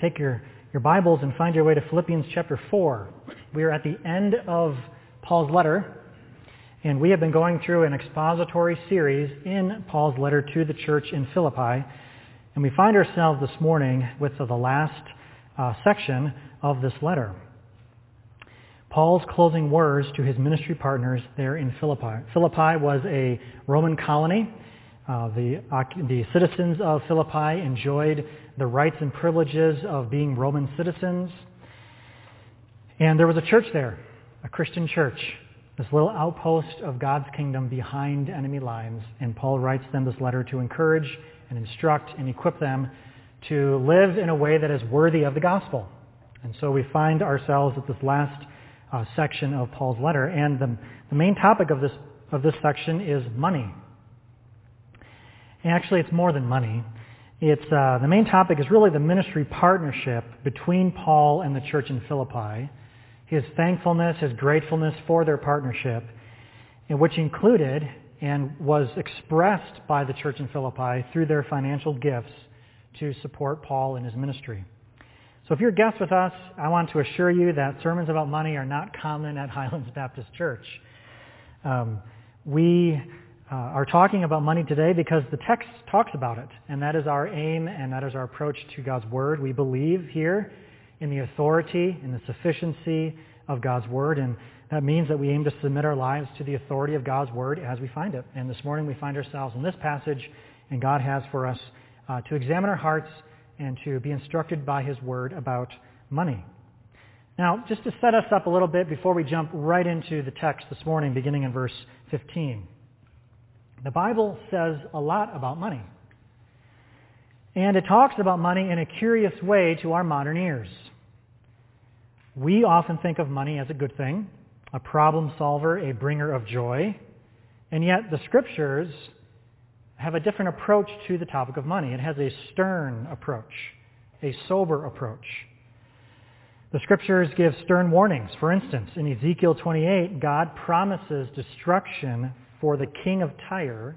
Take your, your Bibles and find your way to Philippians chapter 4. We are at the end of Paul's letter, and we have been going through an expository series in Paul's letter to the church in Philippi. And we find ourselves this morning with the last uh, section of this letter. Paul's closing words to his ministry partners there in Philippi. Philippi was a Roman colony. Uh, the, the citizens of Philippi enjoyed the rights and privileges of being Roman citizens. And there was a church there, a Christian church, this little outpost of God's kingdom behind enemy lines. And Paul writes them this letter to encourage and instruct and equip them to live in a way that is worthy of the gospel. And so we find ourselves at this last uh, section of Paul's letter. And the, the main topic of this, of this section is money. Actually, it's more than money. It's, uh, the main topic is really the ministry partnership between Paul and the church in Philippi, his thankfulness, his gratefulness for their partnership, which included and was expressed by the church in Philippi through their financial gifts to support Paul in his ministry. So if you're a guest with us, I want to assure you that sermons about money are not common at Highlands Baptist Church. Um, we uh, are talking about money today because the text talks about it, and that is our aim and that is our approach to God's Word. We believe here in the authority and the sufficiency of God's Word, and that means that we aim to submit our lives to the authority of God's Word as we find it. And this morning we find ourselves in this passage, and God has for us uh, to examine our hearts and to be instructed by His Word about money. Now, just to set us up a little bit before we jump right into the text this morning, beginning in verse 15. The Bible says a lot about money. And it talks about money in a curious way to our modern ears. We often think of money as a good thing, a problem solver, a bringer of joy. And yet the scriptures have a different approach to the topic of money. It has a stern approach, a sober approach. The scriptures give stern warnings. For instance, in Ezekiel 28, God promises destruction for the king of Tyre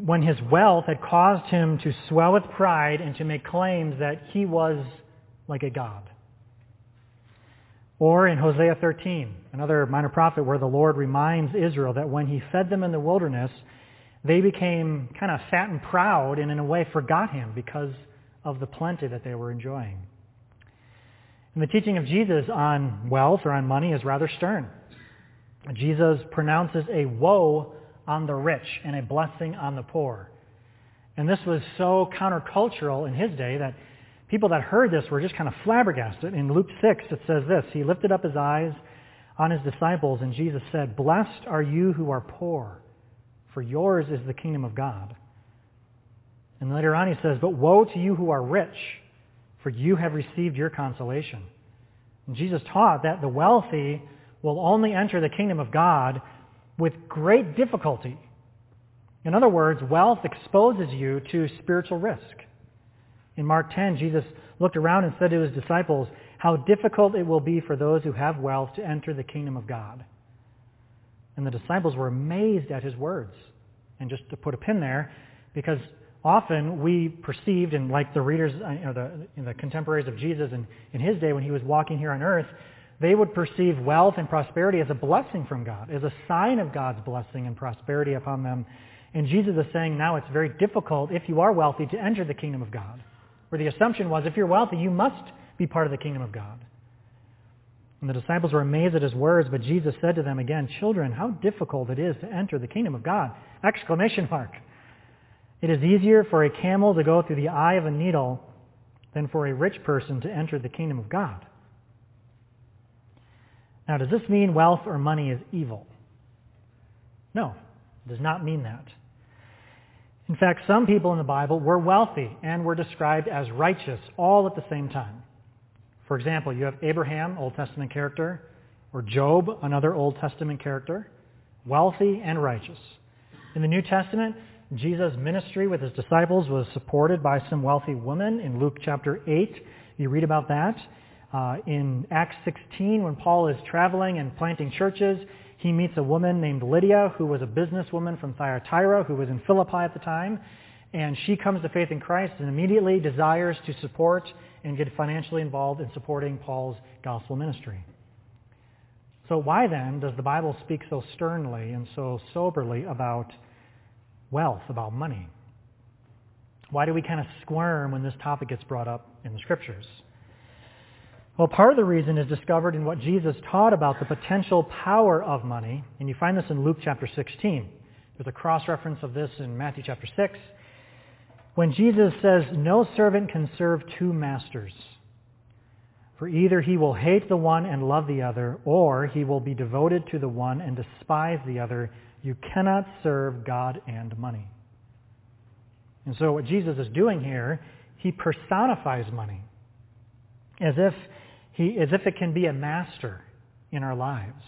when his wealth had caused him to swell with pride and to make claims that he was like a god. Or in Hosea 13, another minor prophet where the Lord reminds Israel that when he fed them in the wilderness, they became kind of fat and proud and in a way forgot him because of the plenty that they were enjoying. And the teaching of Jesus on wealth or on money is rather stern. Jesus pronounces a woe on the rich and a blessing on the poor. And this was so countercultural in his day that people that heard this were just kind of flabbergasted. In Luke 6, it says this, He lifted up his eyes on his disciples, and Jesus said, Blessed are you who are poor, for yours is the kingdom of God. And later on he says, But woe to you who are rich, for you have received your consolation. And Jesus taught that the wealthy will only enter the kingdom of God with great difficulty. In other words, wealth exposes you to spiritual risk. In Mark 10, Jesus looked around and said to his disciples, how difficult it will be for those who have wealth to enter the kingdom of God. And the disciples were amazed at his words. And just to put a pin there, because often we perceived, and like the readers, you know, the, the contemporaries of Jesus in, in his day when he was walking here on earth, they would perceive wealth and prosperity as a blessing from God, as a sign of God's blessing and prosperity upon them. And Jesus is saying now it's very difficult, if you are wealthy, to enter the kingdom of God. Where the assumption was, if you're wealthy, you must be part of the kingdom of God. And the disciples were amazed at his words, but Jesus said to them again, Children, how difficult it is to enter the kingdom of God! Exclamation mark. It is easier for a camel to go through the eye of a needle than for a rich person to enter the kingdom of God. Now, does this mean wealth or money is evil? No, it does not mean that. In fact, some people in the Bible were wealthy and were described as righteous all at the same time. For example, you have Abraham, Old Testament character, or Job, another Old Testament character, wealthy and righteous. In the New Testament, Jesus' ministry with his disciples was supported by some wealthy women. In Luke chapter 8, you read about that. Uh, in Acts 16, when Paul is traveling and planting churches, he meets a woman named Lydia, who was a businesswoman from Thyatira, who was in Philippi at the time. and she comes to faith in Christ and immediately desires to support and get financially involved in supporting Paul's gospel ministry. So why then does the Bible speak so sternly and so soberly about wealth, about money? Why do we kind of squirm when this topic gets brought up in the scriptures? Well, part of the reason is discovered in what Jesus taught about the potential power of money, and you find this in Luke chapter 16. There's a cross-reference of this in Matthew chapter 6, when Jesus says, No servant can serve two masters. For either he will hate the one and love the other, or he will be devoted to the one and despise the other. You cannot serve God and money. And so what Jesus is doing here, he personifies money as if, he, as if it can be a master in our lives.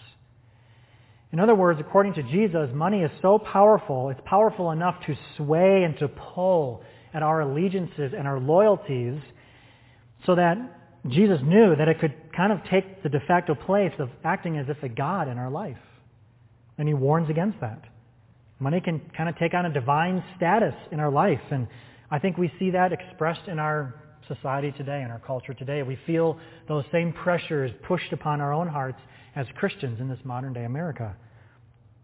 In other words, according to Jesus, money is so powerful, it's powerful enough to sway and to pull at our allegiances and our loyalties so that Jesus knew that it could kind of take the de facto place of acting as if a God in our life. And he warns against that. Money can kind of take on a divine status in our life. And I think we see that expressed in our society today, in our culture today. We feel those same pressures pushed upon our own hearts as Christians in this modern day America.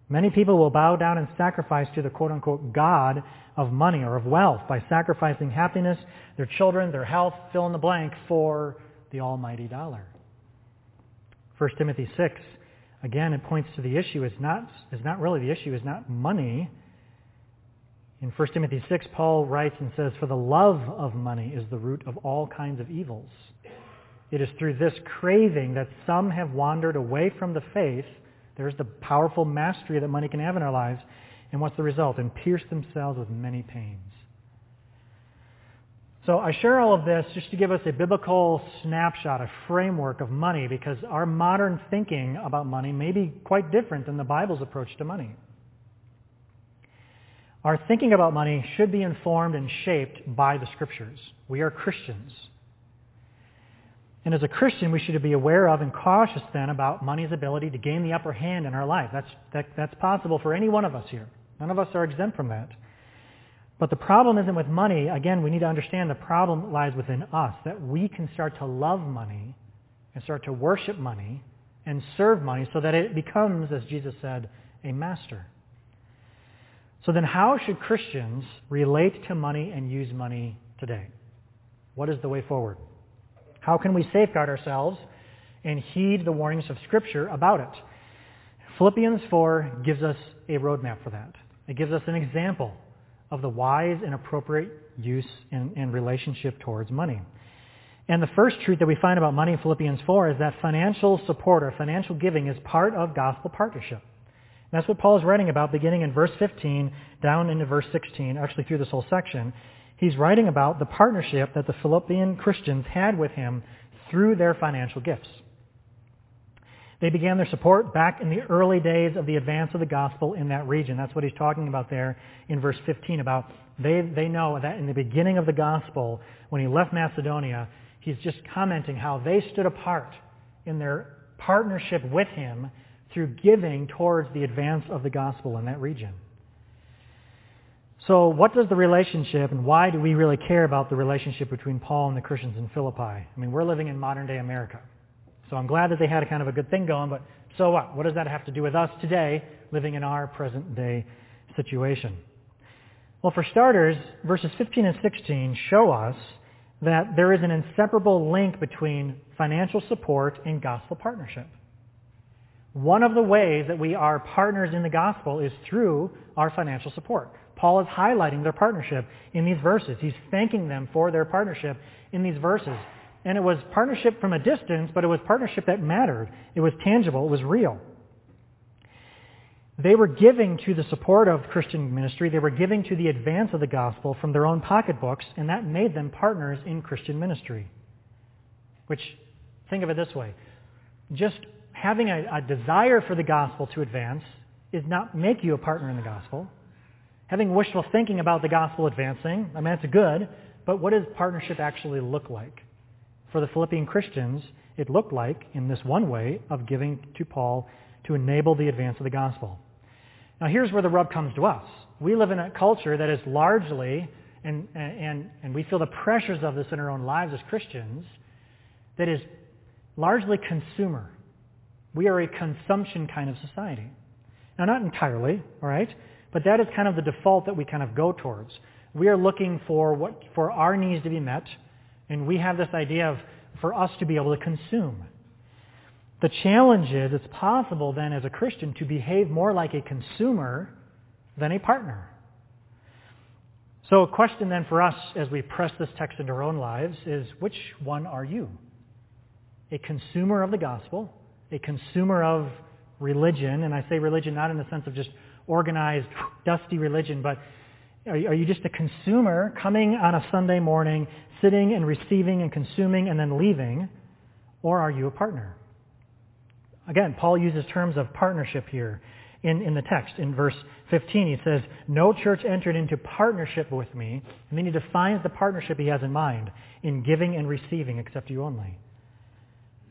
Many people will bow down and sacrifice to the quote unquote God of money or of wealth by sacrificing happiness, their children, their health, fill in the blank for the almighty dollar. 1 Timothy 6, again, it points to the issue is not, is not really the issue, is not money. In 1 Timothy 6, Paul writes and says, For the love of money is the root of all kinds of evils. It is through this craving that some have wandered away from the faith. There's the powerful mastery that money can have in our lives. And what's the result? And pierce themselves with many pains. So I share all of this just to give us a biblical snapshot, a framework of money, because our modern thinking about money may be quite different than the Bible's approach to money. Our thinking about money should be informed and shaped by the Scriptures. We are Christians. And as a Christian, we should be aware of and cautious then about money's ability to gain the upper hand in our life. That's, that, that's possible for any one of us here. None of us are exempt from that. But the problem isn't with money. Again, we need to understand the problem lies within us, that we can start to love money and start to worship money and serve money so that it becomes, as Jesus said, a master. So then how should Christians relate to money and use money today? What is the way forward? How can we safeguard ourselves and heed the warnings of Scripture about it? Philippians 4 gives us a roadmap for that. It gives us an example of the wise and appropriate use and, and relationship towards money. And the first truth that we find about money in Philippians 4 is that financial support or financial giving is part of gospel partnership. That's what Paul is writing about beginning in verse 15 down into verse 16, actually through this whole section. He's writing about the partnership that the Philippian Christians had with him through their financial gifts. They began their support back in the early days of the advance of the gospel in that region. That's what he's talking about there in verse 15 about they, they know that in the beginning of the gospel, when he left Macedonia, he's just commenting how they stood apart in their partnership with him through giving towards the advance of the gospel in that region. So what does the relationship and why do we really care about the relationship between Paul and the Christians in Philippi? I mean, we're living in modern day America. So I'm glad that they had a kind of a good thing going, but so what? What does that have to do with us today living in our present day situation? Well, for starters, verses 15 and 16 show us that there is an inseparable link between financial support and gospel partnership. One of the ways that we are partners in the gospel is through our financial support. Paul is highlighting their partnership in these verses. He's thanking them for their partnership in these verses. And it was partnership from a distance, but it was partnership that mattered. It was tangible. It was real. They were giving to the support of Christian ministry. They were giving to the advance of the gospel from their own pocketbooks, and that made them partners in Christian ministry. Which, think of it this way. Just having a, a desire for the gospel to advance is not make you a partner in the gospel. Having wishful thinking about the gospel advancing, I mean, that's good, but what does partnership actually look like? For the Philippian Christians, it looked like, in this one way, of giving to Paul to enable the advance of the gospel. Now here's where the rub comes to us. We live in a culture that is largely and, and, and we feel the pressures of this in our own lives as Christians that is largely consumer. We are a consumption kind of society. Now, not entirely, all right? But that is kind of the default that we kind of go towards. We are looking for what for our needs to be met, and we have this idea of for us to be able to consume. The challenge is it's possible then as a Christian to behave more like a consumer than a partner. So a question then for us as we press this text into our own lives is which one are you? A consumer of the gospel, a consumer of religion, and I say religion not in the sense of just organized, dusty religion, but are you just a consumer coming on a Sunday morning, sitting and receiving and consuming and then leaving, or are you a partner? Again, Paul uses terms of partnership here in, in the text. In verse 15, he says, No church entered into partnership with me. And then he defines the partnership he has in mind in giving and receiving except you only.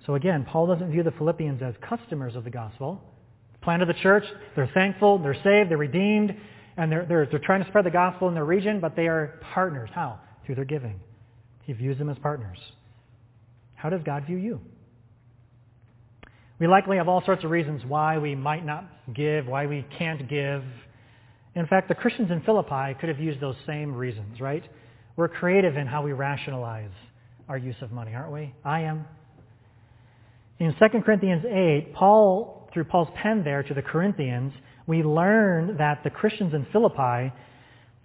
So again, Paul doesn't view the Philippians as customers of the gospel. Planted the church, they're thankful, they're saved, they're redeemed, and they're, they're, they're trying to spread the gospel in their region, but they are partners. How? Through their giving. He views them as partners. How does God view you? We likely have all sorts of reasons why we might not give, why we can't give. In fact, the Christians in Philippi could have used those same reasons, right? We're creative in how we rationalize our use of money, aren't we? I am. In 2 Corinthians 8, Paul, through Paul's pen there to the Corinthians, we learn that the Christians in Philippi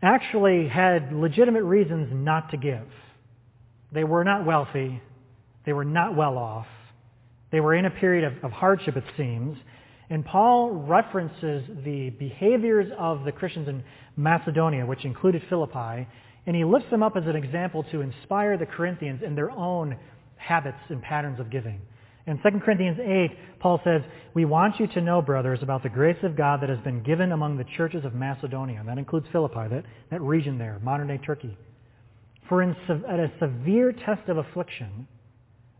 actually had legitimate reasons not to give. They were not wealthy. They were not well off. They were in a period of, of hardship, it seems. And Paul references the behaviors of the Christians in Macedonia, which included Philippi, and he lifts them up as an example to inspire the Corinthians in their own habits and patterns of giving. In 2 Corinthians 8, Paul says, We want you to know, brothers, about the grace of God that has been given among the churches of Macedonia. And that includes Philippi, that, that region there, modern-day Turkey. For in, at a severe test of affliction,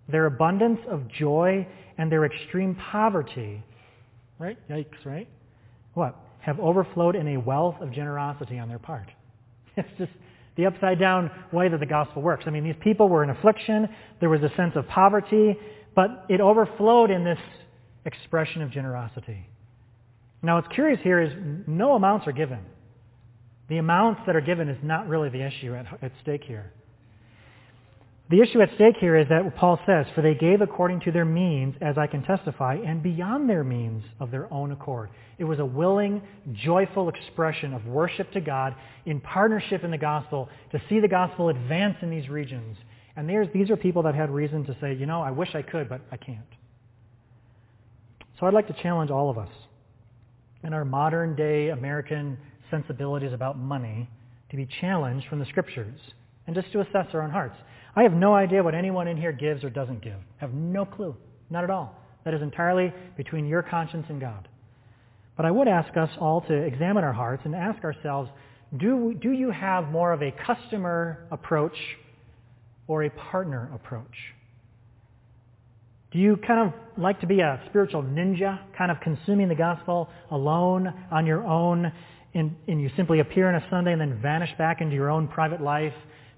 their abundance of joy and their extreme poverty, right? Yikes, right? What? Have overflowed in a wealth of generosity on their part. It's just the upside down way that the gospel works. I mean, these people were in affliction. There was a sense of poverty, but it overflowed in this expression of generosity. Now, what's curious here is no amounts are given. The amounts that are given is not really the issue at, at stake here. The issue at stake here is that Paul says, For they gave according to their means, as I can testify, and beyond their means of their own accord. It was a willing, joyful expression of worship to God in partnership in the gospel to see the gospel advance in these regions. And these are people that had reason to say, you know, I wish I could, but I can't. So I'd like to challenge all of us in our modern day American sensibilities about money to be challenged from the scriptures and just to assess our own hearts. I have no idea what anyone in here gives or doesn't give. I have no clue. Not at all. That is entirely between your conscience and God. But I would ask us all to examine our hearts and ask ourselves, do, do you have more of a customer approach or a partner approach? Do you kind of like to be a spiritual ninja, kind of consuming the gospel alone on your own, and, and you simply appear on a Sunday and then vanish back into your own private life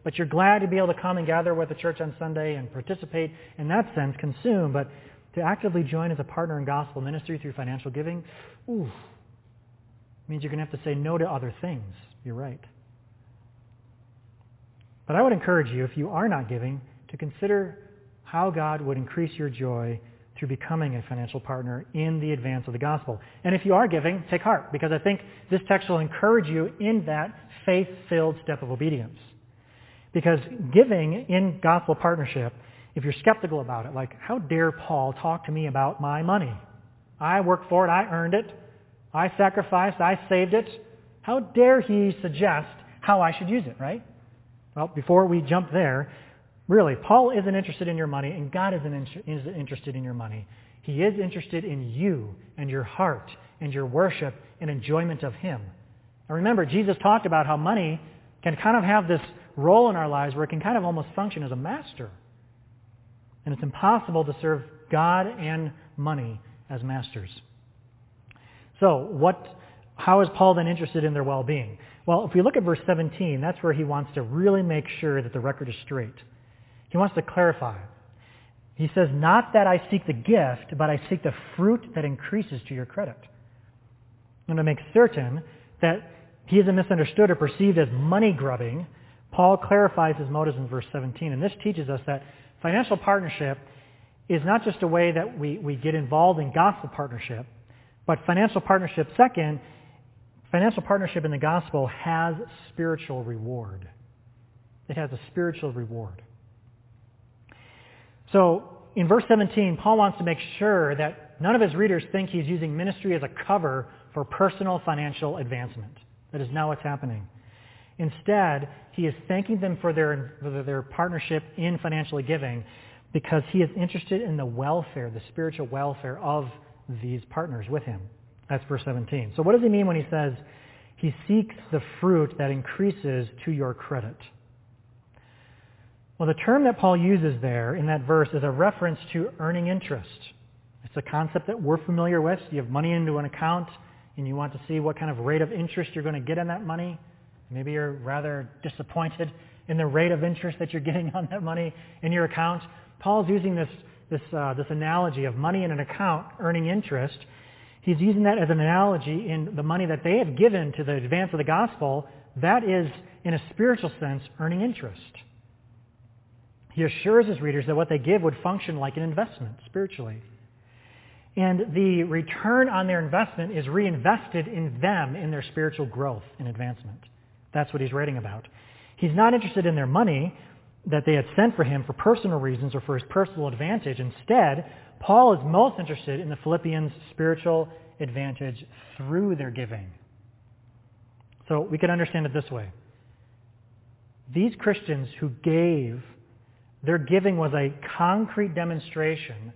but you're glad to be able to come and gather with the church on Sunday and participate in that sense, consume. But to actively join as a partner in gospel ministry through financial giving, ooh, means you're going to have to say no to other things. You're right. But I would encourage you, if you are not giving, to consider how God would increase your joy through becoming a financial partner in the advance of the gospel. And if you are giving, take heart, because I think this text will encourage you in that faith-filled step of obedience. Because giving in gospel partnership, if you're skeptical about it, like, how dare Paul talk to me about my money? I worked for it, I earned it, I sacrificed, I saved it. How dare he suggest how I should use it, right? Well, before we jump there, really, Paul isn't interested in your money, and God isn't, isn't interested in your money. He is interested in you and your heart and your worship and enjoyment of Him. And remember, Jesus talked about how money can kind of have this role in our lives where it can kind of almost function as a master. And it's impossible to serve God and money as masters. So what, how is Paul then interested in their well-being? Well, if we look at verse 17, that's where he wants to really make sure that the record is straight. He wants to clarify. He says, not that I seek the gift, but I seek the fruit that increases to your credit. And to make certain that he isn't misunderstood or perceived as money grubbing, Paul clarifies his motives in verse 17. And this teaches us that financial partnership is not just a way that we, we get involved in gospel partnership, but financial partnership, second, financial partnership in the gospel has spiritual reward. It has a spiritual reward. So in verse 17, Paul wants to make sure that none of his readers think he's using ministry as a cover for personal financial advancement. That is not what's happening. Instead, he is thanking them for their, for their partnership in financially giving because he is interested in the welfare, the spiritual welfare of these partners with him. That's verse 17. So what does he mean when he says he seeks the fruit that increases to your credit? Well, the term that Paul uses there in that verse is a reference to earning interest. It's a concept that we're familiar with. You have money into an account and you want to see what kind of rate of interest you're going to get on that money. Maybe you're rather disappointed in the rate of interest that you're getting on that money in your account. Paul's using this, this, uh, this analogy of money in an account earning interest. He's using that as an analogy in the money that they have given to the advance of the gospel. That is, in a spiritual sense, earning interest. He assures his readers that what they give would function like an investment spiritually. And the return on their investment is reinvested in them in their spiritual growth and advancement. That's what he's writing about. He's not interested in their money that they had sent for him for personal reasons or for his personal advantage. Instead, Paul is most interested in the Philippians' spiritual advantage through their giving. So we can understand it this way. These Christians who gave their giving was a concrete demonstration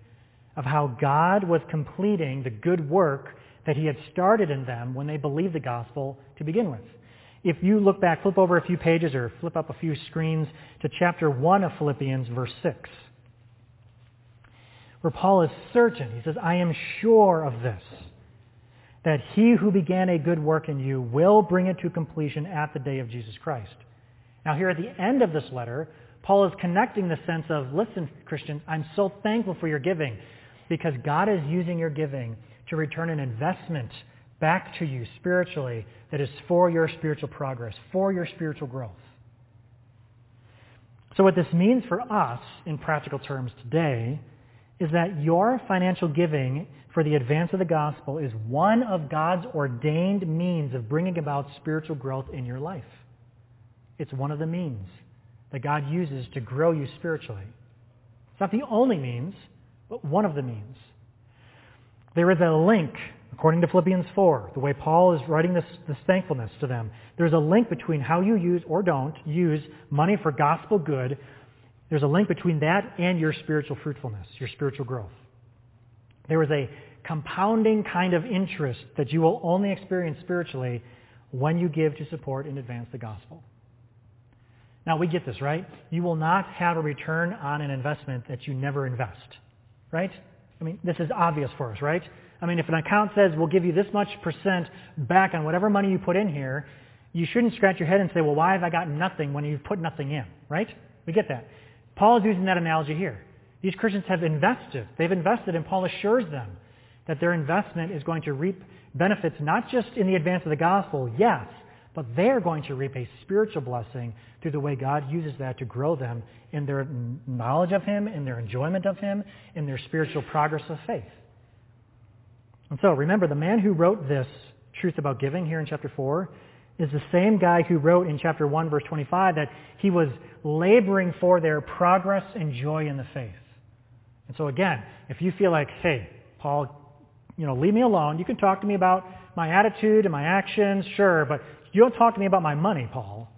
of how God was completing the good work that he had started in them when they believed the gospel to begin with. If you look back, flip over a few pages or flip up a few screens to chapter 1 of Philippians, verse 6, where Paul is certain. He says, I am sure of this, that he who began a good work in you will bring it to completion at the day of Jesus Christ. Now here at the end of this letter, Paul is connecting the sense of, listen, Christians, I'm so thankful for your giving because God is using your giving to return an investment back to you spiritually that is for your spiritual progress, for your spiritual growth. So what this means for us in practical terms today is that your financial giving for the advance of the gospel is one of God's ordained means of bringing about spiritual growth in your life. It's one of the means that God uses to grow you spiritually. It's not the only means, but one of the means. There is a link, according to Philippians 4, the way Paul is writing this, this thankfulness to them. There's a link between how you use or don't use money for gospel good. There's a link between that and your spiritual fruitfulness, your spiritual growth. There is a compounding kind of interest that you will only experience spiritually when you give to support and advance the gospel. Now we get this, right? You will not have a return on an investment that you never invest, right? I mean, this is obvious for us, right? I mean, if an account says we'll give you this much percent back on whatever money you put in here, you shouldn't scratch your head and say, well, why have I got nothing when you've put nothing in, right? We get that. Paul is using that analogy here. These Christians have invested. They've invested, and Paul assures them that their investment is going to reap benefits not just in the advance of the gospel, yes, but they're going to reap a spiritual blessing through the way God uses that to grow them in their knowledge of Him, in their enjoyment of Him, in their spiritual progress of faith. And so remember, the man who wrote this truth about giving here in chapter 4 is the same guy who wrote in chapter 1 verse 25 that he was laboring for their progress and joy in the faith. And so again, if you feel like, hey, Paul, you know, leave me alone. You can talk to me about my attitude and my actions, sure, but you don't talk to me about my money, Paul.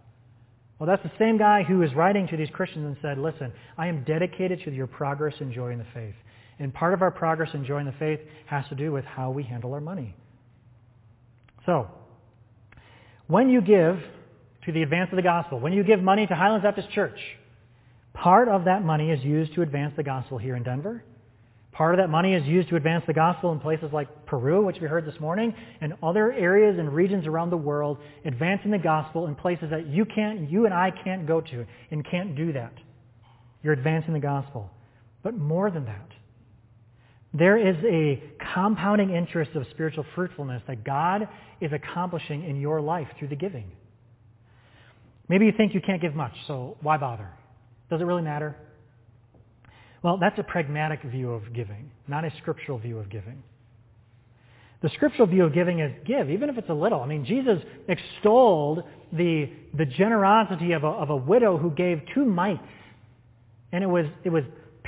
Well, that's the same guy who is writing to these Christians and said, listen, I am dedicated to your progress and joy in the faith. And part of our progress in joy in the faith has to do with how we handle our money. So, when you give to the advance of the gospel, when you give money to Highlands Baptist Church, part of that money is used to advance the gospel here in Denver. Part of that money is used to advance the gospel in places like Peru, which we heard this morning, and other areas and regions around the world, advancing the gospel in places that you can't, you and I can't go to and can't do that. You're advancing the gospel. But more than that, there is a compounding interest of spiritual fruitfulness that God is accomplishing in your life through the giving. Maybe you think you can't give much, so why bother? Does it really matter? Well, that's a pragmatic view of giving, not a scriptural view of giving. The scriptural view of giving is give, even if it's a little. I mean, Jesus extolled the, the generosity of a, of a widow who gave two mites. And it was, it was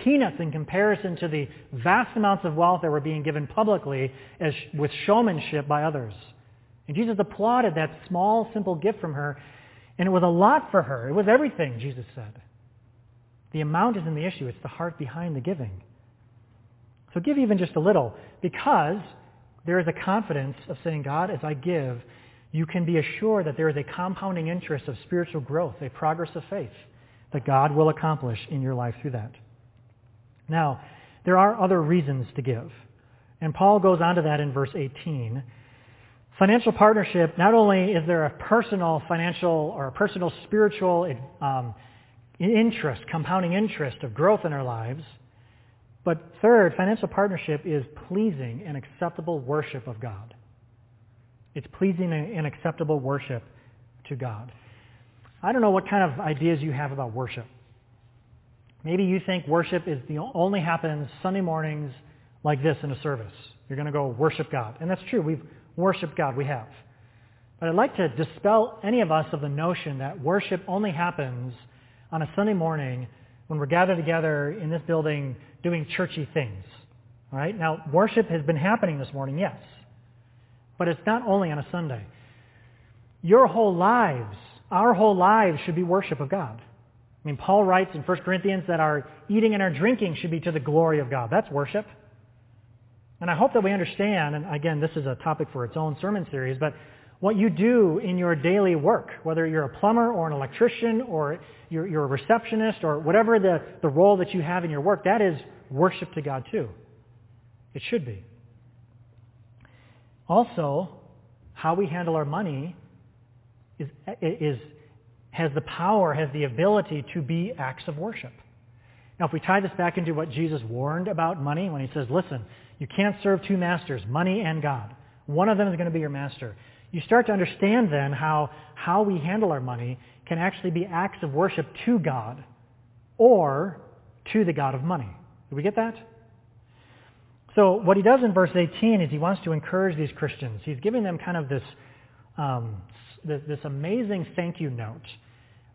peanuts in comparison to the vast amounts of wealth that were being given publicly as, with showmanship by others. And Jesus applauded that small, simple gift from her. And it was a lot for her. It was everything, Jesus said. The amount isn't the issue. It's the heart behind the giving. So give even just a little because there is a confidence of saying, God, as I give, you can be assured that there is a compounding interest of spiritual growth, a progress of faith that God will accomplish in your life through that. Now, there are other reasons to give. And Paul goes on to that in verse 18. Financial partnership, not only is there a personal financial or a personal spiritual um, interest, compounding interest of growth in our lives. But third, financial partnership is pleasing and acceptable worship of God. It's pleasing and acceptable worship to God. I don't know what kind of ideas you have about worship. Maybe you think worship is the only happens Sunday mornings like this in a service. You're going to go worship God. And that's true. We've worshiped God. We have. But I'd like to dispel any of us of the notion that worship only happens on a Sunday morning when we're gathered together in this building doing churchy things. All right? Now, worship has been happening this morning, yes. But it's not only on a Sunday. Your whole lives, our whole lives should be worship of God. I mean, Paul writes in 1 Corinthians that our eating and our drinking should be to the glory of God. That's worship. And I hope that we understand, and again, this is a topic for its own sermon series, but what you do in your daily work, whether you're a plumber or an electrician or you're, you're, a receptionist or whatever the, the role that you have in your work, that is worship to God too. It should be. Also, how we handle our money is, is, has the power, has the ability to be acts of worship. Now, if we tie this back into what Jesus warned about money when he says, listen, you can't serve two masters, money and God. One of them is going to be your master you start to understand then how, how we handle our money can actually be acts of worship to God or to the God of money. Do we get that? So what he does in verse 18 is he wants to encourage these Christians. He's giving them kind of this, um, this, this, amazing thank you note.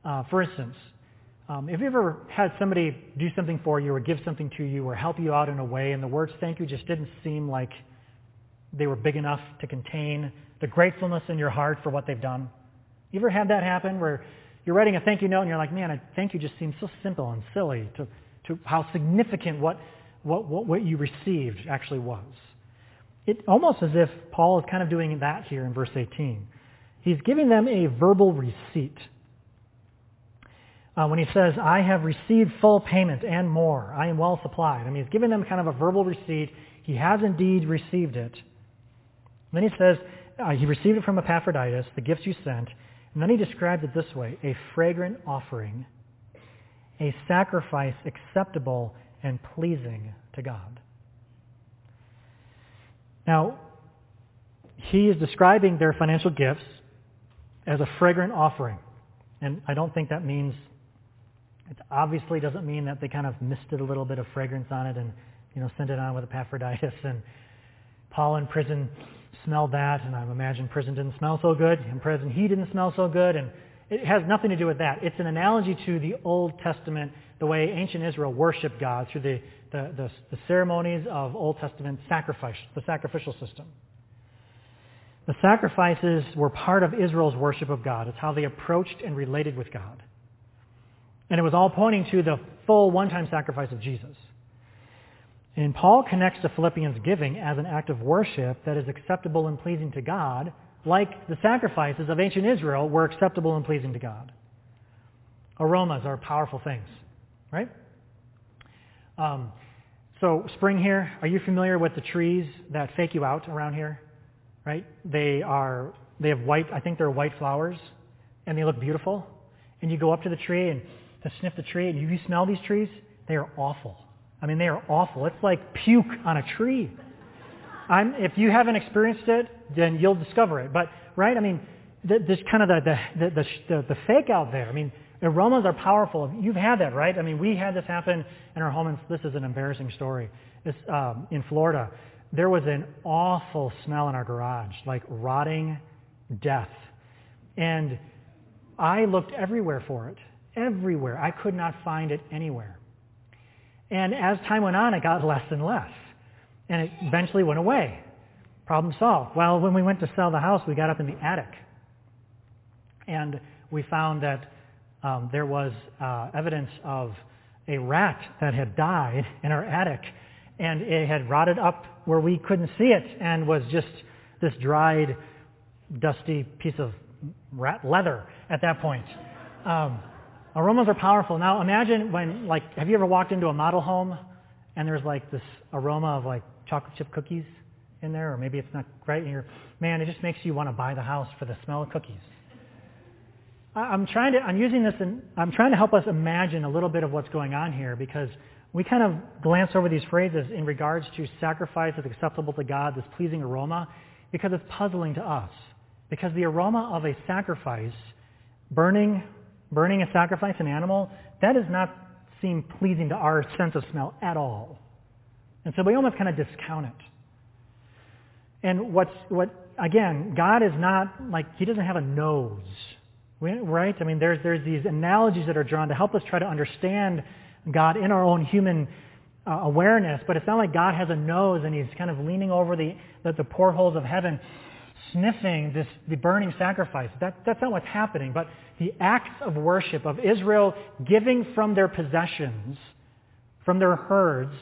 Uh, for instance, um, you ever had somebody do something for you or give something to you or help you out in a way and the words thank you just didn't seem like they were big enough to contain the gratefulness in your heart for what they've done? You ever had that happen where you're writing a thank you note and you're like, man, a thank you just seems so simple and silly to, to how significant what, what, what, what you received actually was. It almost as if Paul is kind of doing that here in verse 18. He's giving them a verbal receipt. Uh, when he says, I have received full payment and more, I am well supplied. I mean, he's giving them kind of a verbal receipt. He has indeed received it. Then he says, uh, he received it from Epaphroditus, the gifts you sent, and then he describes it this way, a fragrant offering, a sacrifice acceptable and pleasing to God. Now, he is describing their financial gifts as a fragrant offering. And I don't think that means, it obviously doesn't mean that they kind of misted a little bit of fragrance on it and, you know, sent it on with Epaphroditus and Paul in prison smelled that, and I imagine prison didn't smell so good, and prison he didn't smell so good, and it has nothing to do with that. It's an analogy to the Old Testament, the way ancient Israel worshiped God through the, the, the, the ceremonies of Old Testament sacrifice, the sacrificial system. The sacrifices were part of Israel's worship of God. It's how they approached and related with God. And it was all pointing to the full one-time sacrifice of Jesus. And Paul connects the Philippians' giving as an act of worship that is acceptable and pleasing to God, like the sacrifices of ancient Israel were acceptable and pleasing to God. Aromas are powerful things, right? Um, So spring here, are you familiar with the trees that fake you out around here? Right? They are, they have white, I think they're white flowers, and they look beautiful. And you go up to the tree and to sniff the tree, and you smell these trees, they are awful. I mean, they are awful. It's like puke on a tree. I'm, if you haven't experienced it, then you'll discover it. But, right, I mean, th- there's kind of the, the, the, the, the fake out there. I mean, aromas are powerful. You've had that, right? I mean, we had this happen in our home, and this is an embarrassing story. This, um, in Florida, there was an awful smell in our garage, like rotting death. And I looked everywhere for it, everywhere. I could not find it anywhere. And as time went on, it got less and less. And it eventually went away. Problem solved. Well, when we went to sell the house, we got up in the attic. And we found that um, there was uh, evidence of a rat that had died in our attic. And it had rotted up where we couldn't see it and was just this dried, dusty piece of rat leather at that point. Um, aromas are powerful. Now imagine when, like, have you ever walked into a model home and there's like this aroma of like chocolate chip cookies in there, or maybe it's not right, and you're, man, it just makes you want to buy the house for the smell of cookies. I'm trying to, I'm using this and I'm trying to help us imagine a little bit of what's going on here because we kind of glance over these phrases in regards to sacrifice that's acceptable to God, this pleasing aroma, because it's puzzling to us. Because the aroma of a sacrifice, burning, burning a sacrifice, an animal, that does not seem pleasing to our sense of smell at all. And so we almost kind of discount it. And what's, what, again, God is not like, He doesn't have a nose. Right? I mean, there's, there's these analogies that are drawn to help us try to understand God in our own human uh, awareness, but it's not like God has a nose and he's kind of leaning over the, the, the portholes of heaven sniffing this, the burning sacrifice. That, that's not what's happening. But the acts of worship of Israel giving from their possessions, from their herds,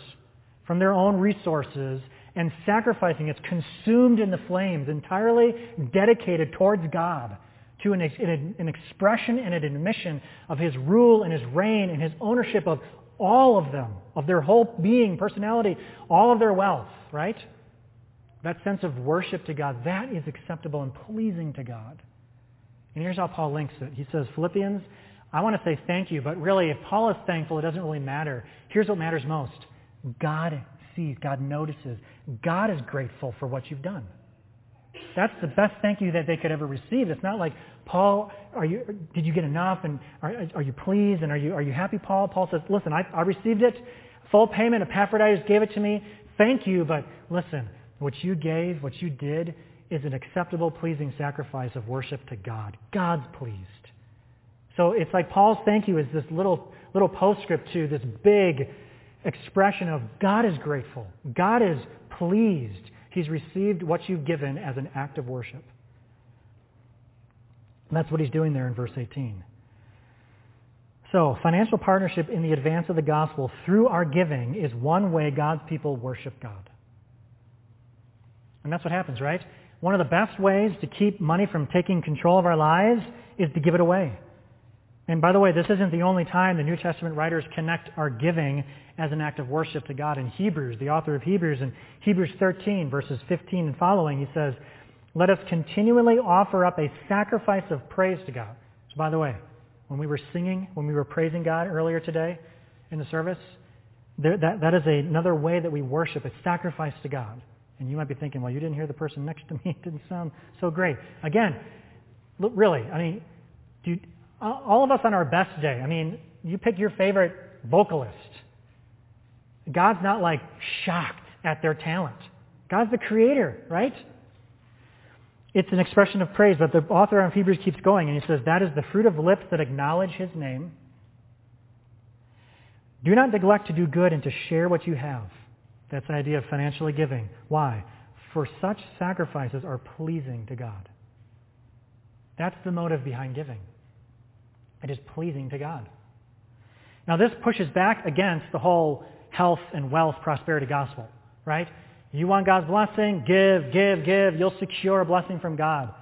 from their own resources, and sacrificing, it's consumed in the flames, entirely dedicated towards God, to an, an, an expression and an admission of his rule and his reign and his ownership of all of them, of their whole being, personality, all of their wealth, right? That sense of worship to God, that is acceptable and pleasing to God. And here's how Paul links it. He says, Philippians, I want to say thank you, but really, if Paul is thankful, it doesn't really matter. Here's what matters most. God sees, God notices. God is grateful for what you've done. That's the best thank you that they could ever receive. It's not like, Paul, are you, did you get enough? And are, are you pleased? And are you, are you happy, Paul? Paul says, listen, I, I received it. Full payment. Epaphroditus gave it to me. Thank you, but listen, what you gave, what you did, is an acceptable, pleasing sacrifice of worship to God. God's pleased. So it's like Paul's thank you is this little, little postscript to this big expression of God is grateful. God is pleased. He's received what you've given as an act of worship. And that's what he's doing there in verse 18. So, financial partnership in the advance of the gospel through our giving is one way God's people worship God. And that's what happens, right? One of the best ways to keep money from taking control of our lives is to give it away. And by the way, this isn't the only time the New Testament writers connect our giving as an act of worship to God. In Hebrews, the author of Hebrews, in Hebrews 13, verses 15 and following, he says, Let us continually offer up a sacrifice of praise to God. So by the way, when we were singing, when we were praising God earlier today in the service, there, that, that is another way that we worship, a sacrifice to God. And you might be thinking, well, you didn't hear the person next to me. It didn't sound so great. Again, look, really, I mean, do, all of us on our best day, I mean, you pick your favorite vocalist. God's not like shocked at their talent. God's the creator, right? It's an expression of praise, but the author of Hebrews keeps going and he says, that is the fruit of lips that acknowledge his name. Do not neglect to do good and to share what you have. That's the idea of financially giving. Why? For such sacrifices are pleasing to God. That's the motive behind giving. It is pleasing to God. Now this pushes back against the whole health and wealth prosperity gospel, right? You want God's blessing? Give, give, give. You'll secure a blessing from God.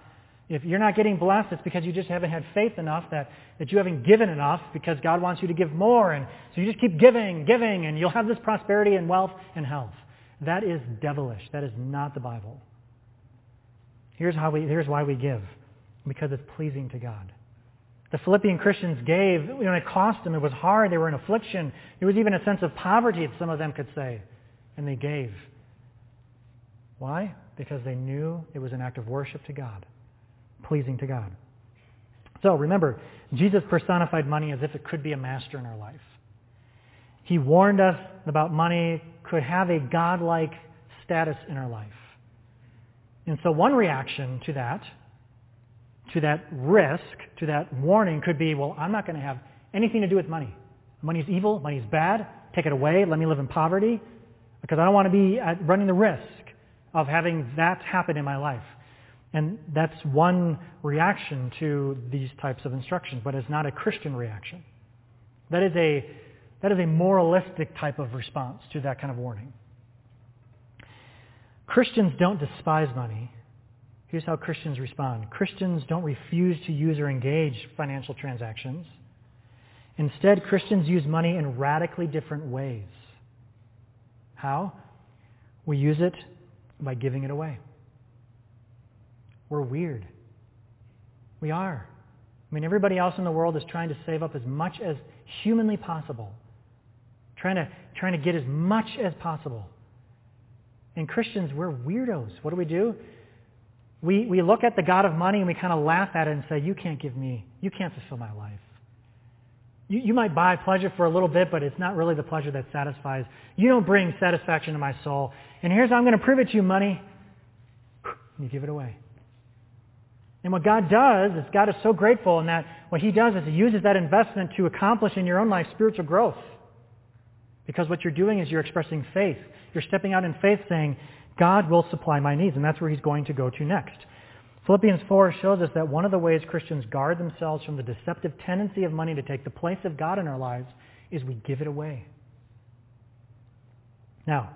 If you're not getting blessed, it's because you just haven't had faith enough that, that you haven't given enough because God wants you to give more. And so you just keep giving, giving, and you'll have this prosperity and wealth and health. That is devilish. That is not the Bible. Here's, how we, here's why we give. Because it's pleasing to God. The Philippian Christians gave, know, it cost them. It was hard. They were in affliction. There was even a sense of poverty, some of them could say. And they gave. Why? Because they knew it was an act of worship to God pleasing to God. So remember, Jesus personified money as if it could be a master in our life. He warned us about money could have a godlike status in our life. And so one reaction to that, to that risk, to that warning could be, well, I'm not going to have anything to do with money. Money's evil, money's bad, take it away, let me live in poverty, because I don't want to be running the risk of having that happen in my life. And that's one reaction to these types of instructions, but it's not a Christian reaction. That is a, that is a moralistic type of response to that kind of warning. Christians don't despise money. Here's how Christians respond. Christians don't refuse to use or engage financial transactions. Instead, Christians use money in radically different ways. How? We use it by giving it away. We're weird. We are. I mean, everybody else in the world is trying to save up as much as humanly possible, trying to, trying to get as much as possible. And Christians, we're weirdos. What do we do? We, we look at the God of money and we kind of laugh at it and say, you can't give me, you can't fulfill my life. You, you might buy pleasure for a little bit, but it's not really the pleasure that satisfies. You don't bring satisfaction to my soul. And here's how I'm going to prove it to you, money. You give it away. And what God does is God is so grateful in that what he does is he uses that investment to accomplish in your own life spiritual growth. Because what you're doing is you're expressing faith. You're stepping out in faith saying, God will supply my needs. And that's where he's going to go to next. Philippians 4 shows us that one of the ways Christians guard themselves from the deceptive tendency of money to take the place of God in our lives is we give it away. Now,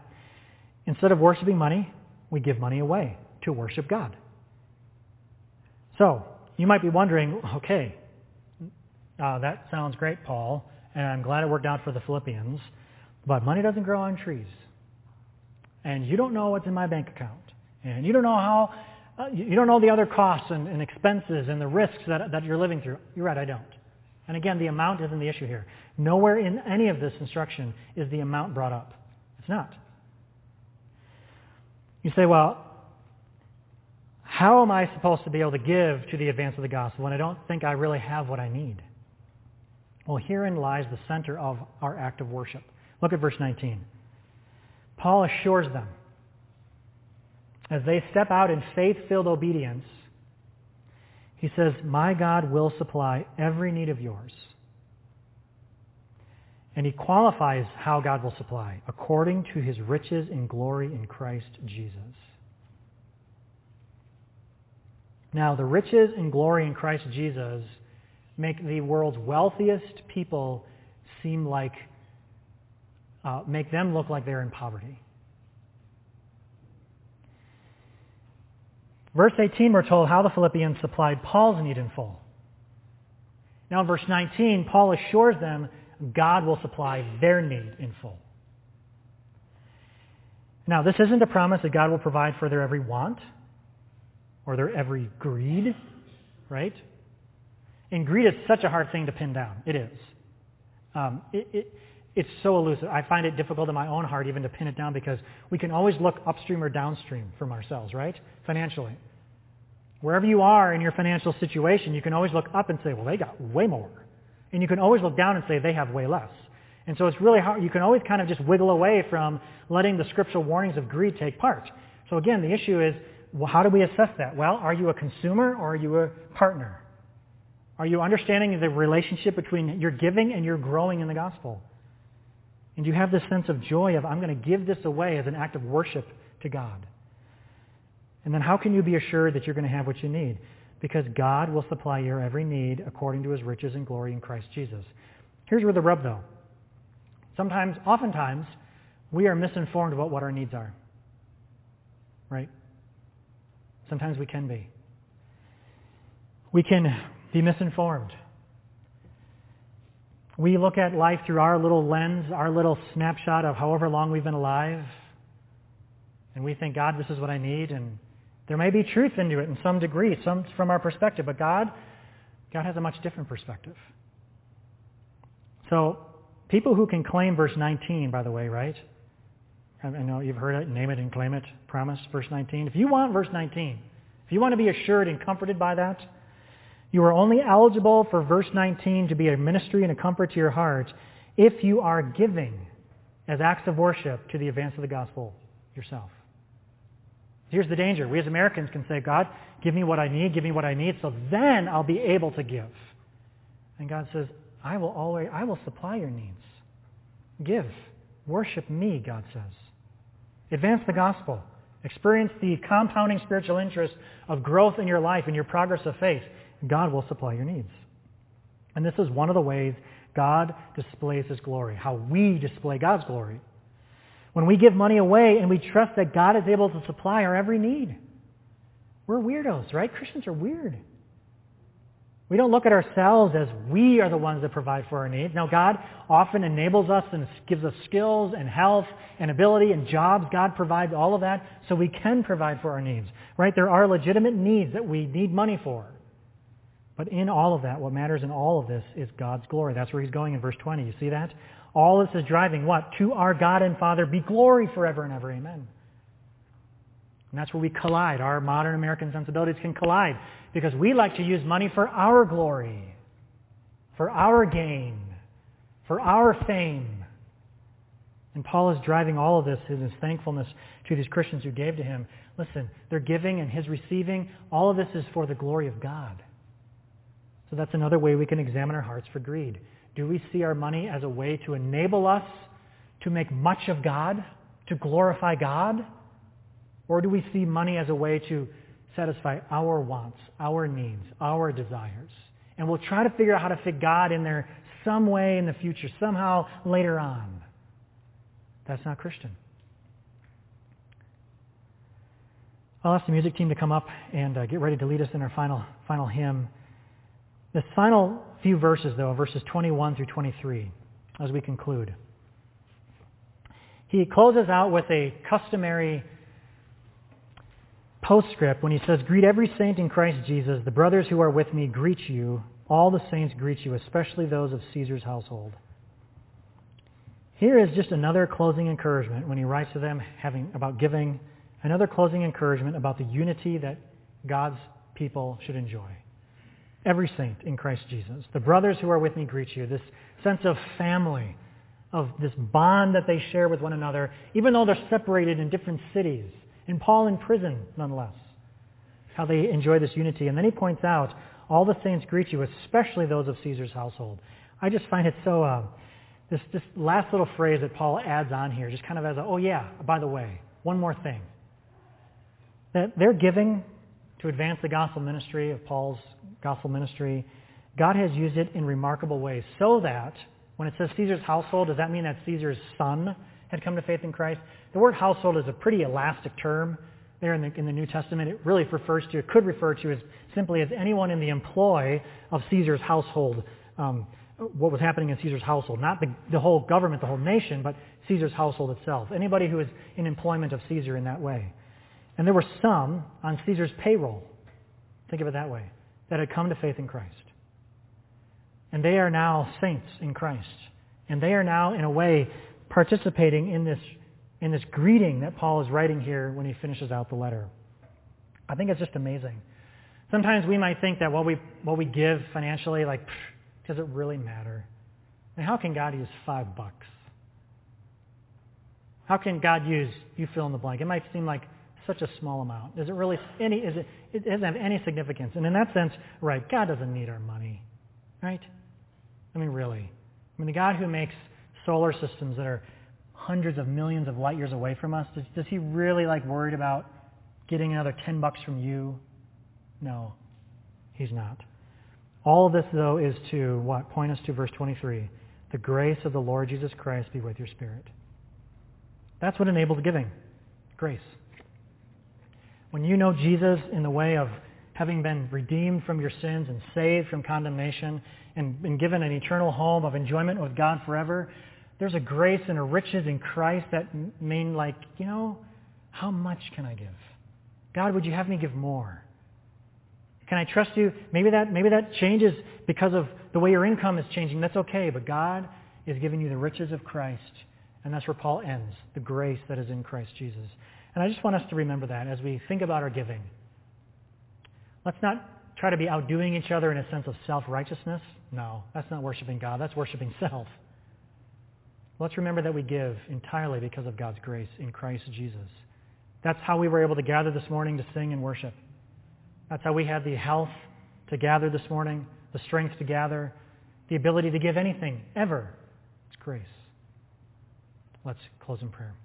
instead of worshiping money, we give money away to worship God. So, you might be wondering, okay, uh, that sounds great, Paul, and I'm glad it worked out for the Philippians, but money doesn't grow on trees. And you don't know what's in my bank account. And you don't know how, uh, you don't know the other costs and, and expenses and the risks that, that you're living through. You're right, I don't. And again, the amount isn't the issue here. Nowhere in any of this instruction is the amount brought up. It's not. You say, well, how am I supposed to be able to give to the advance of the gospel when I don't think I really have what I need? Well, herein lies the center of our act of worship. Look at verse 19. Paul assures them, as they step out in faith-filled obedience, he says, My God will supply every need of yours. And he qualifies how God will supply, according to his riches in glory in Christ Jesus. Now, the riches and glory in Christ Jesus make the world's wealthiest people seem like, uh, make them look like they're in poverty. Verse 18, we're told how the Philippians supplied Paul's need in full. Now in verse 19, Paul assures them God will supply their need in full. Now, this isn't a promise that God will provide for their every want or their every greed, right? And greed is such a hard thing to pin down. It is. Um, it, it, it's so elusive. I find it difficult in my own heart even to pin it down because we can always look upstream or downstream from ourselves, right? Financially. Wherever you are in your financial situation, you can always look up and say, well, they got way more. And you can always look down and say, they have way less. And so it's really hard. You can always kind of just wiggle away from letting the scriptural warnings of greed take part. So again, the issue is well, how do we assess that? Well, are you a consumer or are you a partner? Are you understanding the relationship between your giving and your growing in the gospel? And you have this sense of joy of, I'm going to give this away as an act of worship to God? And then how can you be assured that you're going to have what you need? Because God will supply your every need according to his riches and glory in Christ Jesus. Here's where the rub, though. Sometimes, oftentimes, we are misinformed about what our needs are. Right? Sometimes we can be. We can be misinformed. We look at life through our little lens, our little snapshot of however long we've been alive, and we think, God, this is what I need, and there may be truth into it in some degree, some from our perspective, but God, God has a much different perspective. So, people who can claim verse 19, by the way, right? I know you've heard it, name it and claim it, promise, verse 19. If you want verse 19, if you want to be assured and comforted by that, you are only eligible for verse 19 to be a ministry and a comfort to your heart if you are giving as acts of worship to the advance of the gospel yourself. Here's the danger. We as Americans can say, God, give me what I need, give me what I need, so then I'll be able to give. And God says, I will always, I will supply your needs. Give. Worship me, God says. Advance the gospel. Experience the compounding spiritual interest of growth in your life and your progress of faith. God will supply your needs. And this is one of the ways God displays his glory, how we display God's glory. When we give money away and we trust that God is able to supply our every need. We're weirdos, right? Christians are weird. We don't look at ourselves as we are the ones that provide for our needs. Now, God often enables us and gives us skills and health and ability and jobs. God provides all of that so we can provide for our needs, right? There are legitimate needs that we need money for. But in all of that, what matters in all of this is God's glory. That's where he's going in verse 20. You see that? All this is driving what? To our God and Father be glory forever and ever. Amen. And that's where we collide. Our modern American sensibilities can collide because we like to use money for our glory, for our gain, for our fame. And Paul is driving all of this in his thankfulness to these Christians who gave to him. Listen, their giving and his receiving, all of this is for the glory of God. So that's another way we can examine our hearts for greed. Do we see our money as a way to enable us to make much of God, to glorify God? Or do we see money as a way to satisfy our wants, our needs, our desires? And we'll try to figure out how to fit God in there some way in the future, somehow later on. That's not Christian. I'll ask the music team to come up and uh, get ready to lead us in our final, final hymn. The final few verses, though, verses 21 through 23, as we conclude. He closes out with a customary postscript when he says, Greet every saint in Christ Jesus. The brothers who are with me greet you. All the saints greet you, especially those of Caesar's household. Here is just another closing encouragement when he writes to them having, about giving, another closing encouragement about the unity that God's people should enjoy every saint in Christ Jesus. The brothers who are with me greet you. This sense of family, of this bond that they share with one another, even though they're separated in different cities. And Paul in prison, nonetheless. How they enjoy this unity. And then he points out, all the saints greet you, especially those of Caesar's household. I just find it so, uh, this, this last little phrase that Paul adds on here, just kind of as a, oh yeah, by the way, one more thing. That they're giving to advance the gospel ministry of Paul's gospel ministry, God has used it in remarkable ways so that when it says Caesar's household, does that mean that Caesar's son had come to faith in Christ? The word household is a pretty elastic term there in the, in the New Testament. It really refers to, it could refer to as simply as anyone in the employ of Caesar's household, um, what was happening in Caesar's household. Not the, the whole government, the whole nation, but Caesar's household itself. Anybody who is in employment of Caesar in that way. And there were some on Caesar's payroll. Think of it that way that had come to faith in Christ. And they are now saints in Christ. And they are now, in a way, participating in this, in this greeting that Paul is writing here when he finishes out the letter. I think it's just amazing. Sometimes we might think that what we, what we give financially, like, does it really matter? And how can God use five bucks? How can God use, you fill in the blank? It might seem like such a small amount? Is it really any, is it, it doesn't have any significance. And in that sense, right, God doesn't need our money. Right? I mean, really. I mean, the God who makes solar systems that are hundreds of millions of light years away from us, does, does he really like worried about getting another 10 bucks from you? No, he's not. All of this, though, is to what? Point us to verse 23. The grace of the Lord Jesus Christ be with your spirit. That's what enables giving. Grace. When you know Jesus in the way of having been redeemed from your sins and saved from condemnation and been given an eternal home of enjoyment with God forever, there's a grace and a riches in Christ that mean like, you know, how much can I give? God, would you have me give more? Can I trust you? Maybe that, maybe that changes because of the way your income is changing. That's okay, but God is giving you the riches of Christ. And that's where Paul ends, the grace that is in Christ Jesus. And I just want us to remember that as we think about our giving. Let's not try to be outdoing each other in a sense of self-righteousness. No, that's not worshiping God. That's worshiping self. Let's remember that we give entirely because of God's grace in Christ Jesus. That's how we were able to gather this morning to sing and worship. That's how we had the health to gather this morning, the strength to gather, the ability to give anything, ever. It's grace. Let's close in prayer.